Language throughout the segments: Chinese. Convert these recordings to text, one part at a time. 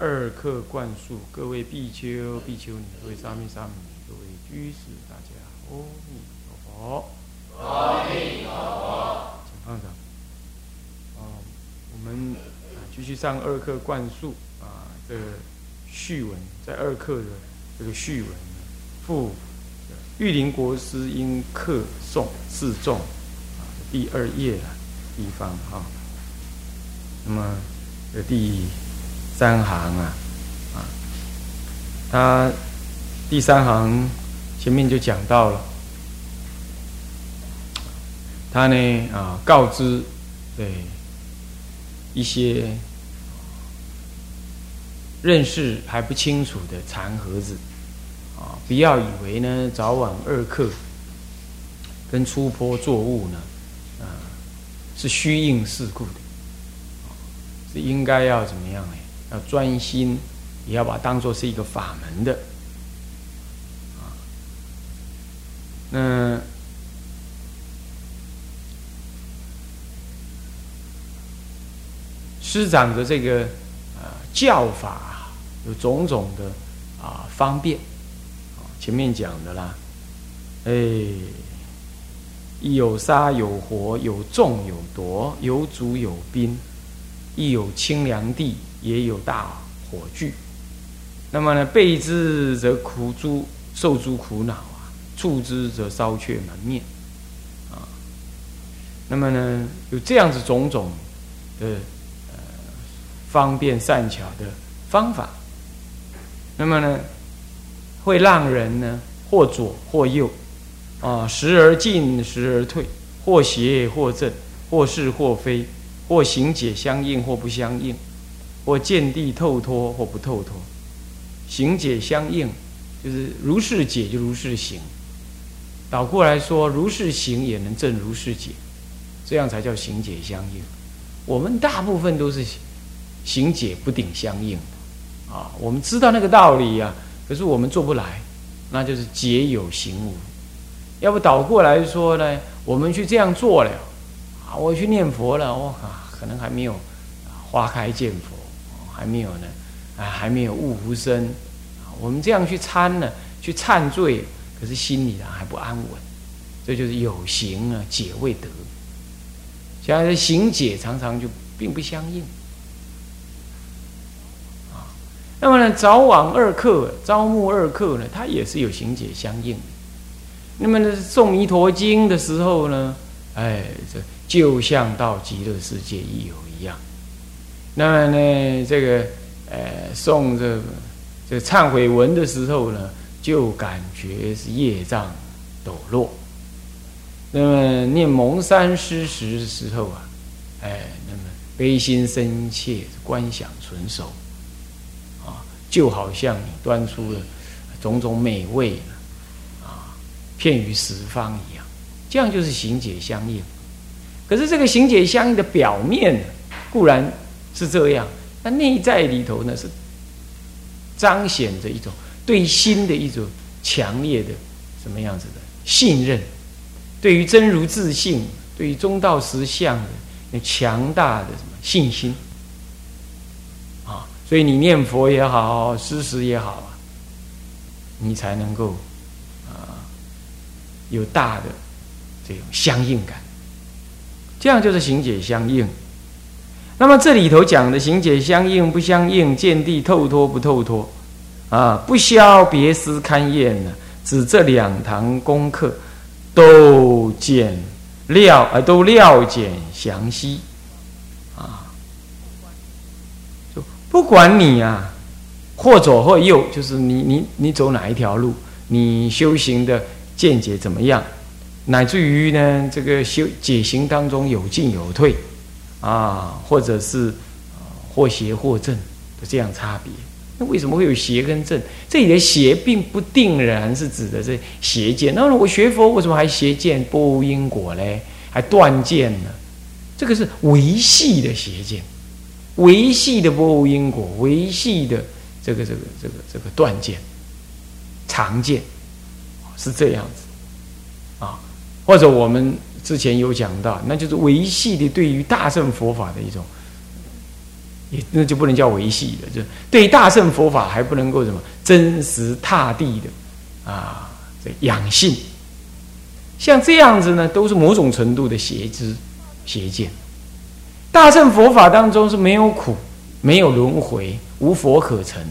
二课灌输，各位比丘、比丘尼，各位沙弥、沙弥尼，各位居士，大家阿弥陀佛。阿弥陀佛。请放上。哦，我们继续上二课灌输啊，这个序文，在二课的这个序文，附玉林国师因课诵示众啊，第二页了。地方哈，那么这第三行啊，啊，他第三行前面就讲到了，他呢啊告知对一些认识还不清楚的残盒子啊，不要以为呢早晚二课跟出坡作物呢啊。是虚应事故的，是应该要怎么样呢？要专心，也要把它当做是一个法门的，啊，那师长的这个啊教法有种种的啊方便，前面讲的啦，哎。有杀有活，有众有夺，有主有宾，亦有清凉地，也有大火炬。那么呢，备之则苦诸受诸苦恼啊，触之则烧却满面啊。那么呢，有这样子种种的呃方便善巧的方法。那么呢，会让人呢或左或右。啊，时而进，时而退，或邪或正，或是或非，或行解相应，或不相应，或见地透脱，或不透脱。行解相应，就是如是解就如是行。倒过来说，如是行也能证如是解，这样才叫行解相应。我们大部分都是行解不顶相应啊，我们知道那个道理呀，可是我们做不来，那就是解有行无。要不倒过来说呢？我们去这样做了，啊，我去念佛了，我靠，可能还没有花开见佛，还没有呢，啊，还没有悟无生，啊，我们这样去参呢，去忏罪，可是心里呢还不安稳，这就是有行啊，解未得。现在行解常常就并不相应，啊，那么呢，早晚二课、朝暮二课呢，它也是有行解相应。那么呢，诵《弥陀经》的时候呢，哎，这就像到极乐世界一游一样。那么呢，这个呃，诵这个这忏悔文的时候呢，就感觉是业障抖落。那么念蒙山诗时的时候啊，哎，那么悲心深切，观想纯熟，啊，就好像你端出了种种美味啊。片于十方一样，这样就是行解相应。可是这个行解相应的表面固然是这样，那内在里头呢是彰显着一种对心的一种强烈的什么样子的信任，对于真如自信，对于中道实相的强大的什么信心啊！所以你念佛也好，施食也好啊，你才能够啊。有大的这种相应感，这样就是行解相应。那么这里头讲的行解相应不相应，见地透脱不透脱，啊，不消别思勘验呢？指这两堂功课都见料啊，都料简详细啊，就不管你啊，或左或右，就是你你你走哪一条路，你修行的。见解怎么样，乃至于呢，这个修解行当中有进有退，啊，或者是或邪或正的这样差别。那为什么会有邪跟正？这里的邪并不定然是指的这邪见。那我学佛为什么还邪见波无因果嘞？还断见呢？这个是维系的邪见，维系的波无因果，维系的这个这个这个这个断见、常见，是这样子啊。或者我们之前有讲到，那就是维系的对于大乘佛法的一种。也那就不能叫维系了，就对大乘佛法还不能够什么真实踏地的啊，这养性，像这样子呢，都是某种程度的邪知邪见。大乘佛法当中是没有苦，没有轮回，无佛可成，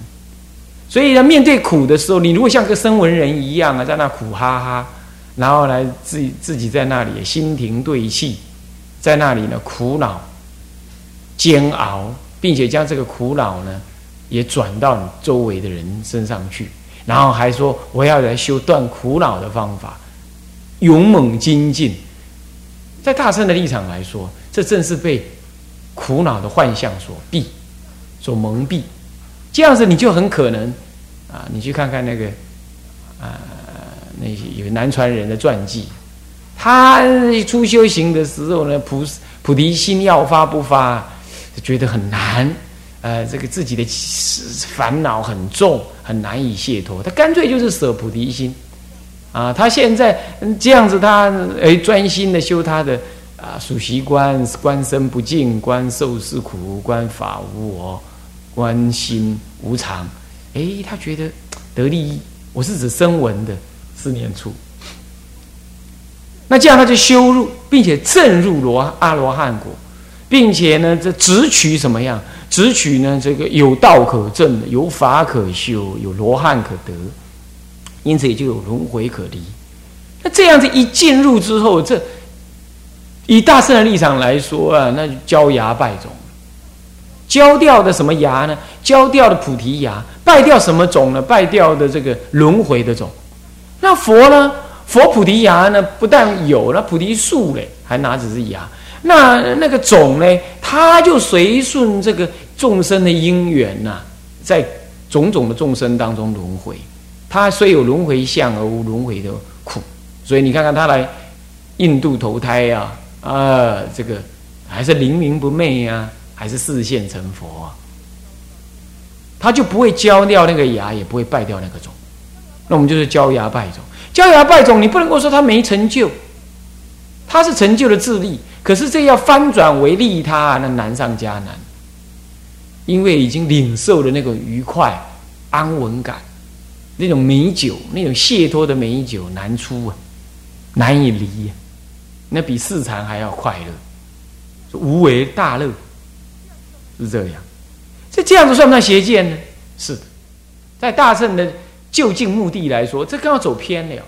所以呢，面对苦的时候，你如果像个声闻人一样啊，在那苦哈哈，然后来自己自己在那里心停对气，在那里呢苦恼煎熬。并且将这个苦恼呢，也转到你周围的人身上去，然后还说我要来修断苦恼的方法，勇猛精进。在大圣的立场来说，这正是被苦恼的幻象所蔽、所蒙蔽。这样子你就很可能啊，你去看看那个，那些有南传人的传记，他初修行的时候呢，菩菩提心要发不发？觉得很难，呃，这个自己的烦恼很重，很难以解脱。他干脆就是舍菩提心，啊，他现在这样子，他哎专心的修他的啊属习观，观身不净，观受是苦，观法无我，观心无常。哎，他觉得得利益，我是指声闻的四年处。那这样他就修入，并且证入罗阿罗汉果。并且呢，这只取什么样？只取呢，这个有道可证，有法可修，有罗汉可得，因此也就有轮回可离。那这样子一进入之后，这以大圣的立场来说啊，那就焦牙败种，焦掉的什么牙呢？焦掉的菩提牙，败掉什么种呢？败掉的这个轮回的种。那佛呢？佛菩提芽呢？不但有了菩提树嘞，还拿只是芽。那那个种呢？它就随顺这个众生的因缘呐，在种种的众生当中轮回。它虽有轮回相，而无轮回的苦。所以你看看他来印度投胎呀，啊，这个还是灵明不昧呀，还是视现成佛啊，他就不会焦掉那个芽，也不会败掉那个种。那我们就是骄牙败种，骄牙败种，你不能够说他没成就，他是成就了自利。可是这要翻转为利他，那难上加难，因为已经领受了那个愉快、安稳感，那种美酒，那种解脱的美酒难出啊，难以离，那比市场还要快乐，无为大乐，是这样。这这样子算不算邪见呢？是的，在大圣的就近目的来说，这更要走偏了。《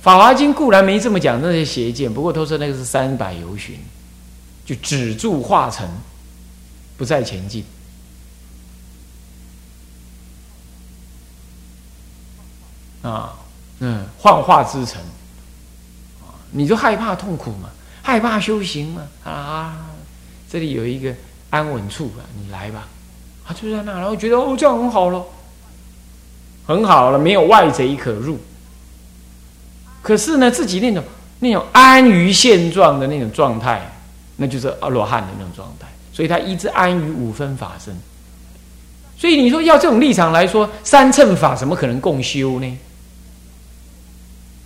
法华经》固然没这么讲那些邪见，不过都说那个是三百游巡，就止住化成，不再前进。啊，嗯，幻化之城，你就害怕痛苦嘛，害怕修行嘛，啊，这里有一个安稳处啊，你来吧，啊，就在那，然后觉得哦，这样很好了，很好了，没有外贼可入。可是呢，自己那种那种安于现状的那种状态，那就是阿罗汉的那种状态。所以他一直安于五分法身。所以你说要这种立场来说，三乘法怎么可能共修呢？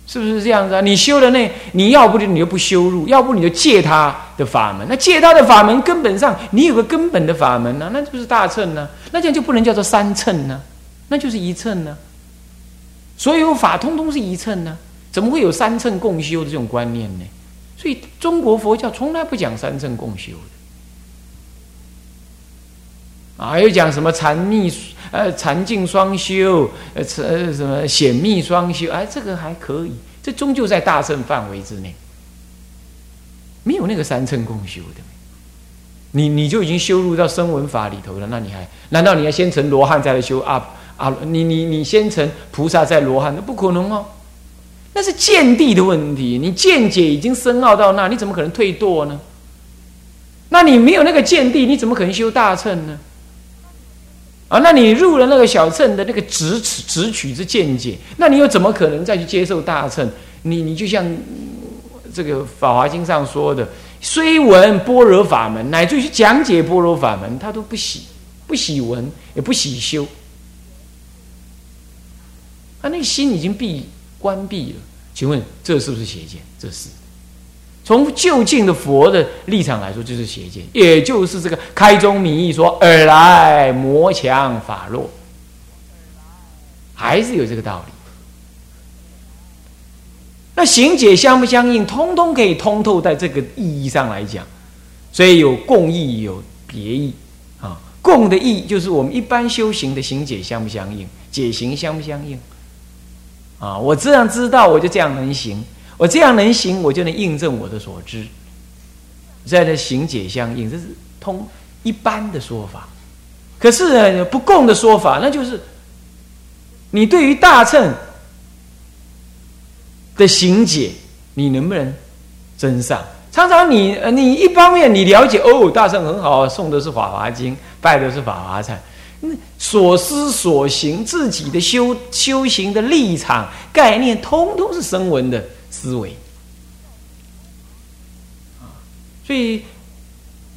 是不是这样子啊？你修的那，你要不就你就不修入，要不你就借他的法门。那借他的法门，根本上你有个根本的法门呢，那就是大乘呢。那这样就不能叫做三乘呢，那就是一乘呢。所有法通通是一乘呢。怎么会有三乘共修的这种观念呢？所以中国佛教从来不讲三乘共修的，啊，又讲什么禅密呃禅净双修，呃什么显密双修，哎，这个还可以，这终究在大乘范围之内，没有那个三乘共修的，你你就已经修入到声闻法里头了，那你还难道你要先成罗汉再来修啊啊？你你你先成菩萨再罗汉，那不可能哦。那是见地的问题，你见解已经深奥到那，你怎么可能退堕呢？那你没有那个见地，你怎么可能修大乘呢？啊，那你入了那个小乘的那个直直取之见解，那你又怎么可能再去接受大乘？你你就像这个《法华经》上说的，虽闻般若法门，乃至于讲解般若法门，他都不喜，不喜闻，也不喜修。他那个心已经闭关闭了，请问这是不是邪见？这是。从就近的佛的立场来说，就是邪见，也就是这个开宗明义说“尔来魔强法弱”，还是有这个道理。那行解相不相应，通通可以通透在这个意义上来讲，所以有共义，有别义啊。共的义就是我们一般修行的行解相不相应，解行相不相应。啊，我这样知道，我就这样能行；我这样能行，我就能印证我的所知。这样的行解相应，这是通一般的说法。可是呢，不共的说法，那就是你对于大乘的行解，你能不能真上？常常你你一方面你了解哦，大乘很好，诵的是《法华经》，拜的是法华忏。所思所行，自己的修修行的立场概念，通通是声闻的思维所以《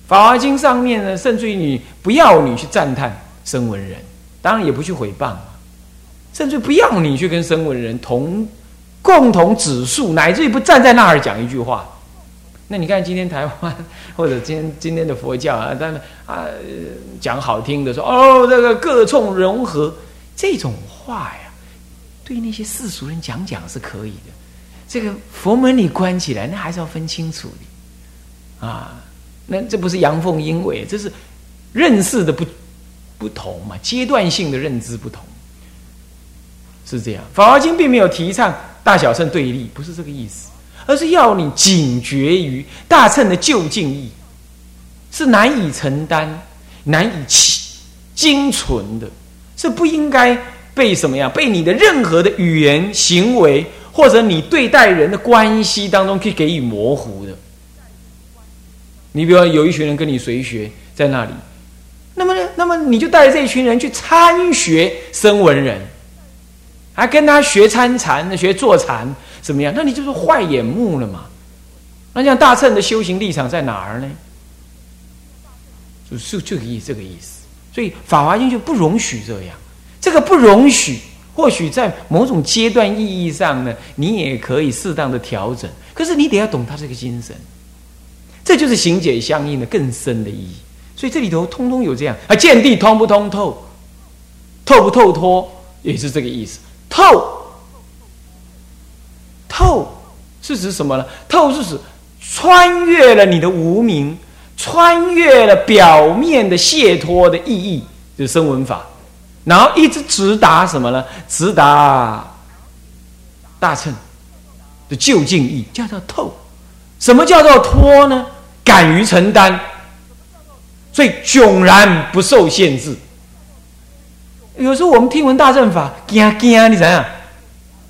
法华经》上面呢，甚至于你不要你去赞叹声闻人，当然也不去诽谤甚至不要你去跟声闻人同共同指数，乃至于不站在那儿讲一句话。那你看今天台湾或者今天今天的佛教啊，当然啊讲好听的说哦，这个各众融合这种话呀，对那些世俗人讲讲是可以的。这个佛门里关起来，那还是要分清楚的啊。那这不是阳奉阴违，这是认识的不不同嘛，阶段性的认知不同，是这样。《法华经》并没有提倡大小乘对立，不是这个意思。而是要你警觉于大乘的究竟义，是难以承担、难以精存的，是不应该被什么呀？被你的任何的语言、行为，或者你对待人的关系当中去给予模糊的。你比如说有一群人跟你随学在那里，那么呢？那么你就带着这一群人去参学声闻人，还跟他学参禅、学坐禅。怎么样？那你就是坏眼目了嘛？那像大乘的修行立场在哪儿呢？就是这个意这个意思。所以《法华经》就不容许这样。这个不容许，或许在某种阶段意义上呢，你也可以适当的调整。可是你得要懂他这个精神，这就是行解相应的更深的意义。所以这里头通通有这样啊，见地通不通透，透不透脱，也是这个意思。透。透是指什么呢？透是指穿越了你的无名，穿越了表面的解脱的意义，就是声闻法，然后一直直达什么呢？直达大乘的究竟义，叫做透。什么叫做脱呢？敢于承担，所以迥然不受限制。有时候我们听闻大乘法，惊惊，你怎样？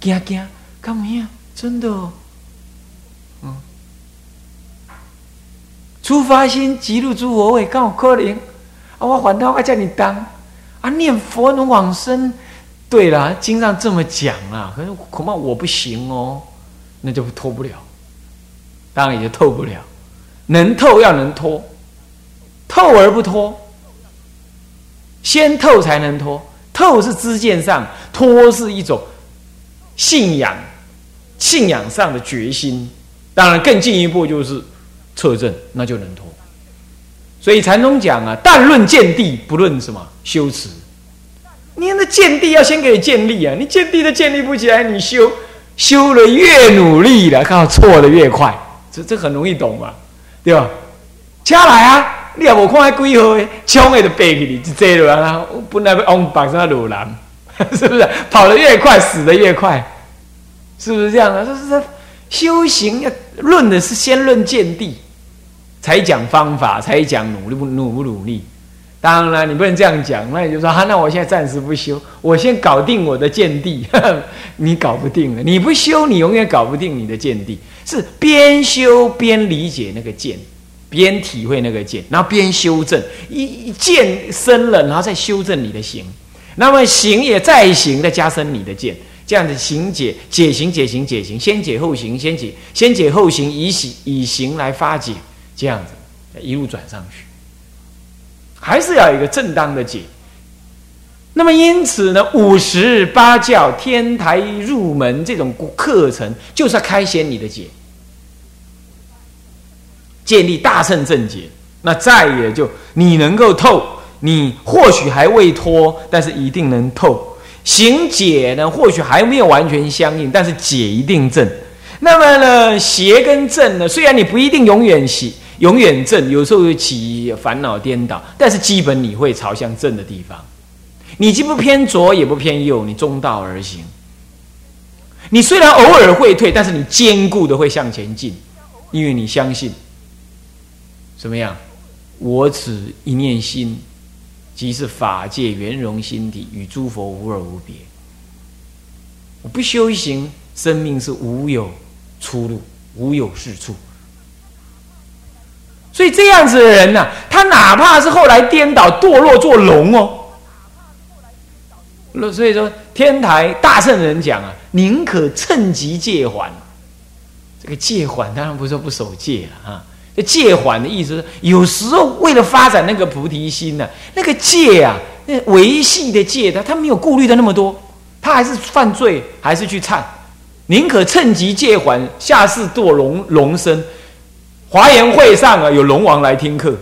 惊惊，干么呀？真的哦，嗯，出发心极入诸佛位，刚好可能啊！我反倒爱叫你当啊，念佛能往生。对了，经上这么讲啊，可是恐怕我不行哦，那就脱不了，当然也就透不了。能透要能脱，透而不脱，先透才能脱。透是知见上，脱是一种信仰。信仰上的决心，当然更进一步就是测证，那就能脱。所以禅宗讲啊，但论见地，不论什么修持。你那见地要先给建立啊，你见地都建立不起来，你修修的越努力了，看到错的越快，这这很容易懂嘛，对吧？下来啊，你也无看还几号，冲的就背起你，就这了啊，本来要往绑上路南，是不是？跑得越快，死得越快。是不是这样的？就是修行要论的是先论见地，才讲方法，才讲努力不努不努力。当然了，你不能这样讲，那你就说啊，那我现在暂时不修，我先搞定我的见地。你搞不定了，你不修，你永远搞不定你的见地。是边修边理解那个见，边体会那个见，然后边修正，一见深了，然后再修正你的行，那么行也再行，再加深你的见，这样子行解解行解行解行，先解后行，先解先解后行，以行以行来发解，这样子一路转上去，还是要一个正当的解。那么因此呢，五十八教天台入门这种课程，就是要开显你的解。建立大乘正解，那再也就你能够透，你或许还未脱，但是一定能透。行解呢，或许还没有完全相应，但是解一定正。那么呢，邪跟正呢，虽然你不一定永远邪，永远正，有时候会起烦恼颠倒，但是基本你会朝向正的地方。你既不偏左，也不偏右，你中道而行。你虽然偶尔会退，但是你坚固的会向前进，因为你相信。怎么样？我此一念心，即是法界圆融心体，与诸佛无二无别。我不修行，生命是无有出路，无有是处。所以这样子的人呢，他哪怕是后来颠倒堕落做龙哦，所以说天台大圣人讲啊，宁可趁机戒还。这个戒还当然不是说不守戒了啊。戒缓的意思是，有时候为了发展那个菩提心呢，那个戒啊，那维系的戒，他他没有顾虑的那么多，他还是犯罪，还是去忏，宁可趁机戒缓，下世堕龙龙身。华严会上啊，有龙王来听课，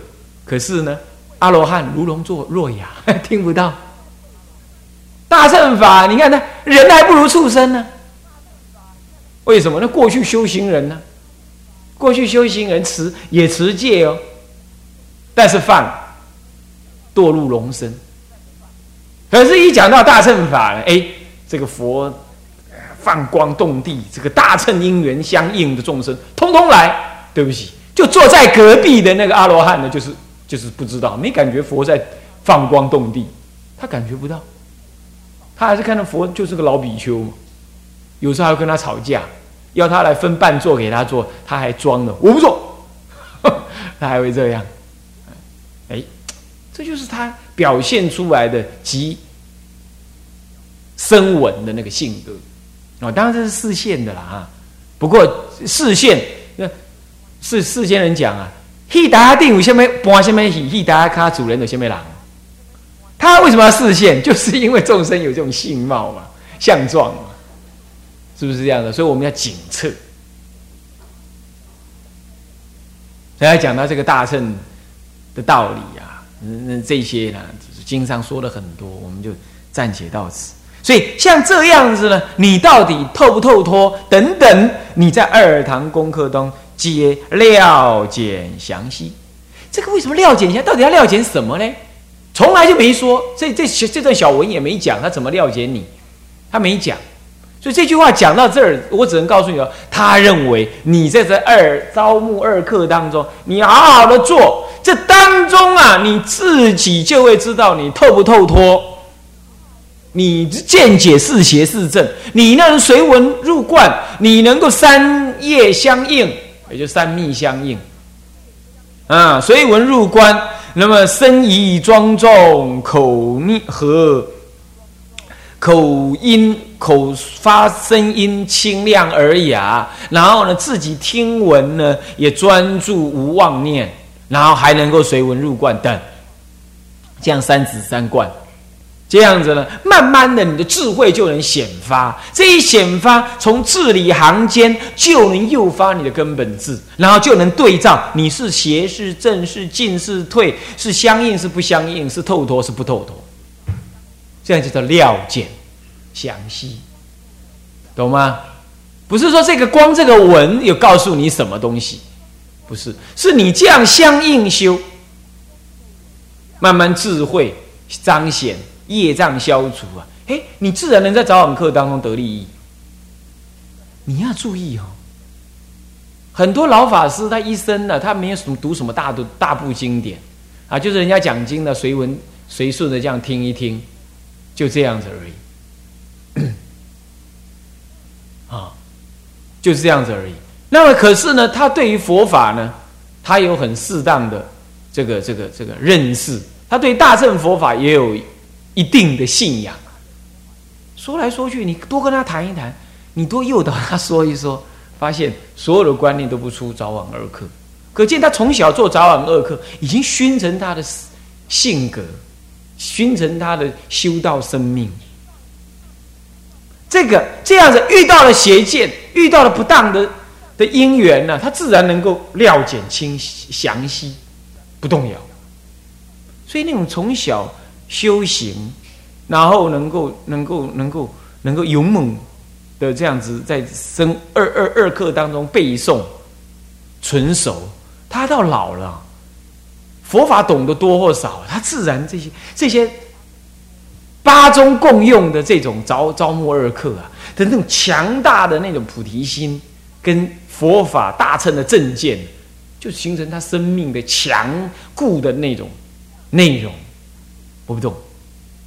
可是呢，阿罗汉如龙作若哑，听不到。大乘法，你看他人还不如畜生呢，为什么？那过去修行人呢？过去修行人持也持戒哦，但是犯堕入龙身。可是，一讲到大乘法呢，哎，这个佛放光动地，这个大乘因缘相应的众生，通通来。对不起，就坐在隔壁的那个阿罗汉呢，就是就是不知道，没感觉佛在放光动地，他感觉不到，他还是看到佛就是个老比丘嘛，有时候还要跟他吵架。要他来分半座给他做，他还装呢，我不做，他还会这样，哎，这就是他表现出来的极深稳的那个性格哦。当然这是视线的啦啊，不过视线那是世间人讲啊，希达定有下面搬下面希希达卡主人的下面狼，他为什么要视线？就是因为众生有这种性貌嘛，相状嘛。是不是这样的？所以我们要警策。大家讲到这个大乘的道理啊，那这些呢，经上说了很多，我们就暂且到此。所以像这样子呢，你到底透不透脱等等，你在二堂功课中皆料简详细。这个为什么料简一下？到底要料简什么呢？从来就没说，这这这段小文也没讲，他怎么料简你？他没讲。所以这句话讲到这儿，我只能告诉你哦，他认为你在这二招募二课当中，你好好的做，这当中啊，你自己就会知道你透不透脱，你见解是邪是正，你能随文入观，你能够三业相应，也就三密相应啊，随文入观，那么身仪庄重，口念和。口音口发声音清亮而雅，然后呢，自己听闻呢也专注无妄念，然后还能够随文入观等，这样三子三观，这样子呢，慢慢的你的智慧就能显发。这一显发，从字里行间就能诱发你的根本智，然后就能对照你是邪是正是进是退，是相应是不相应，是透脱是不透脱。这样就叫料见详细，懂吗？不是说这个光这个文有告诉你什么东西，不是，是你这样相应修，慢慢智慧彰显，业障消除啊！哎，你自然能在早晚课当中得利益。你要注意哦，很多老法师他一生呢，他没有什么读什么大的大部经典啊，就是人家讲经的随文随顺的这样听一听。就这样子而已就是这样子而已。那么，可是呢，他对于佛法呢，他有很适当的这个这个这个认识，他对大乘佛法也有一定的信仰。说来说去，你多跟他谈一谈，你多诱导他说一说，发现所有的观念都不出早晚二课。可见他从小做早晚二课，已经熏成他的性格，熏成他的修道生命。这个这样子遇到了邪见，遇到了不当的的因缘呢，他自然能够料减清详细，不动摇。所以那种从小修行，然后能够能够能够能够勇猛的这样子在生二二二课当中背诵、纯熟，他到老了，佛法懂得多或少，他自然这些这些。八宗共用的这种招招募二课啊的那种强大的那种菩提心，跟佛法大乘的正见，就形成他生命的强固的那种内容。我不懂，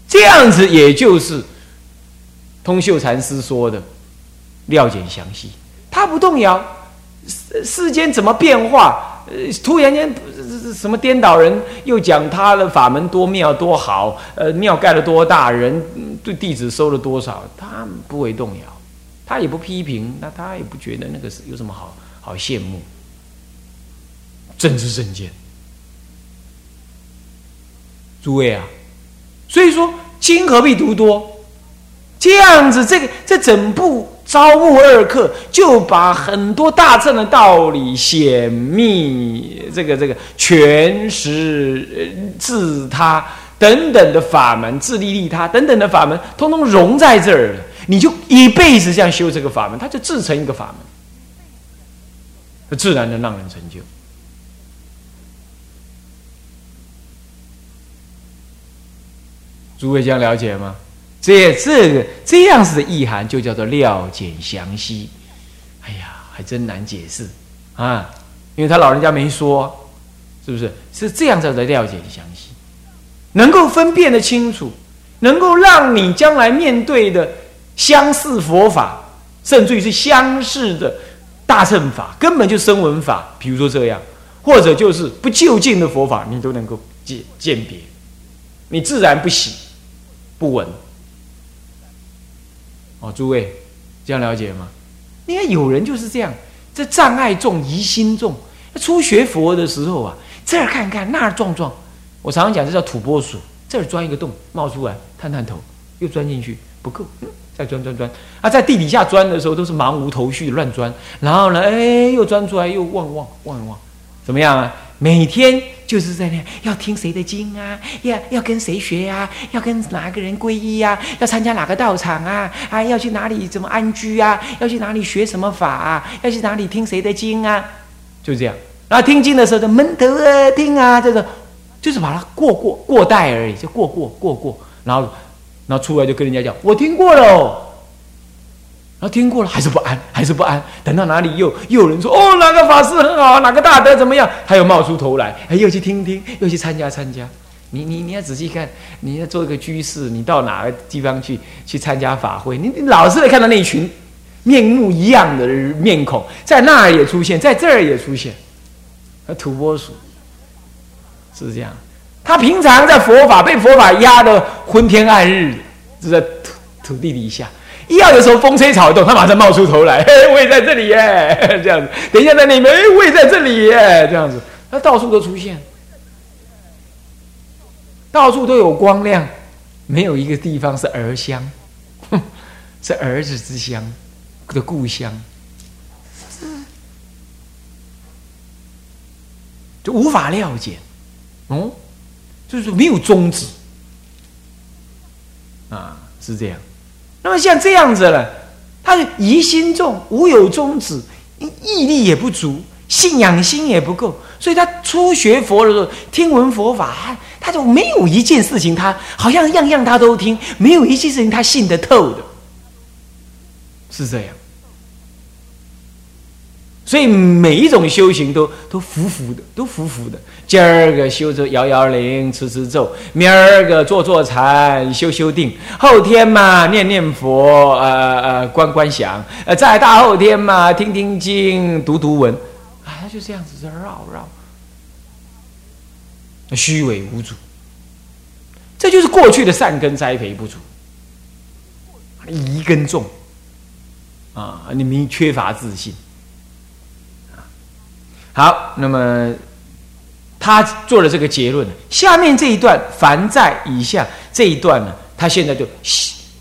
这样子也就是通秀禅师说的料简详细，他不动摇，世世间怎么变化？呃，突然间。什么颠倒人又讲他的法门多妙多好，呃，庙盖了多大，人对弟子收了多少，他不为动摇，他也不批评，那他也不觉得那个是有什么好好羡慕。政治正见，诸位啊，所以说经何必读多，这样子，这个这整部。招募二课就把很多大乘的道理显密，这个这个全实自他等等的法门，自利利他等等的法门，通通融在这儿了。你就一辈子这样修这个法门，它就自成一个法门，自然能让人成就。诸位这样了解吗？这这个这样子的意涵，就叫做料简详细。哎呀，还真难解释啊！因为他老人家没说，是不是？是这样子的料简详细，能够分辨的清楚，能够让你将来面对的相似佛法，甚至于是相似的大乘法，根本就声闻法，比如说这样，或者就是不就近的佛法，你都能够鉴鉴别，你自然不喜不闻。哦，诸位，这样了解吗？你看有人就是这样，这障碍重、疑心重。初学佛的时候啊，这儿看看，那儿撞撞。我常常讲，这叫土拨鼠，这儿钻一个洞，冒出来，探探头，又钻进去，不够，再钻钻钻。啊，在地底下钻的时候，都是茫无头绪，乱钻。然后呢，哎，又钻出来，又望望望一望，怎么样啊？每天就是在那要听谁的经啊，要要跟谁学呀，要跟哪个人皈依呀，要参加哪个道场啊，啊，要去哪里怎么安居啊，要去哪里学什么法啊，要去哪里听谁的经啊，就这样。然后听经的时候就闷头啊听啊，这个就是把它过过过带而已，就过过过过，然后然后出来就跟人家讲，我听过了。然后听过了还是不安，还是不安。等到哪里又又有人说哦，哪个法师很好，哪个大德怎么样？他又冒出头来，哎，又去听听，又去参加参加。你你你要仔细看，你要做一个居士，你到哪个地方去去参加法会，你你老是会看到那一群面目一样的面孔，在那儿也出现，在这儿也出现。土拨鼠是这样，他平常在佛法被佛法压得昏天暗日，就在土土地底下。一要有时候风吹草动，他马上冒出头来，嘿，我也在这里耶，这样子。等一下在那边，哎，我也在这里耶，这样子。他到处都出现，到处都有光亮，没有一个地方是儿乡，是儿子之乡的故乡，就无法料解，哦，就是没有宗旨啊，是这样。那么像这样子了，他的疑心重，无有宗旨，毅力也不足，信仰心也不够，所以他初学佛的时候，听闻佛法，他他就没有一件事情，他好像样样他都听，没有一件事情他信得透的，是这样。所以每一种修行都都浮浮的，都浮浮的。今儿个修着摇摇铃、持持咒，明儿个坐坐禅、修修定，后天嘛念念佛、呃呃观观想，呃再大后天嘛听听经、读读文，啊，就这样子绕绕虚伪无主。这就是过去的善根栽培不足，疑根重啊！你们缺乏自信。好，那么他做了这个结论。下面这一段，凡在以下这一段呢，他现在就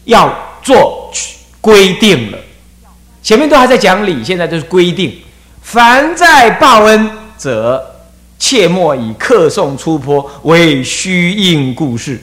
要做规定了。前面都还在讲理，现在就是规定：凡在报恩者，切莫以客送出坡为虚应故事。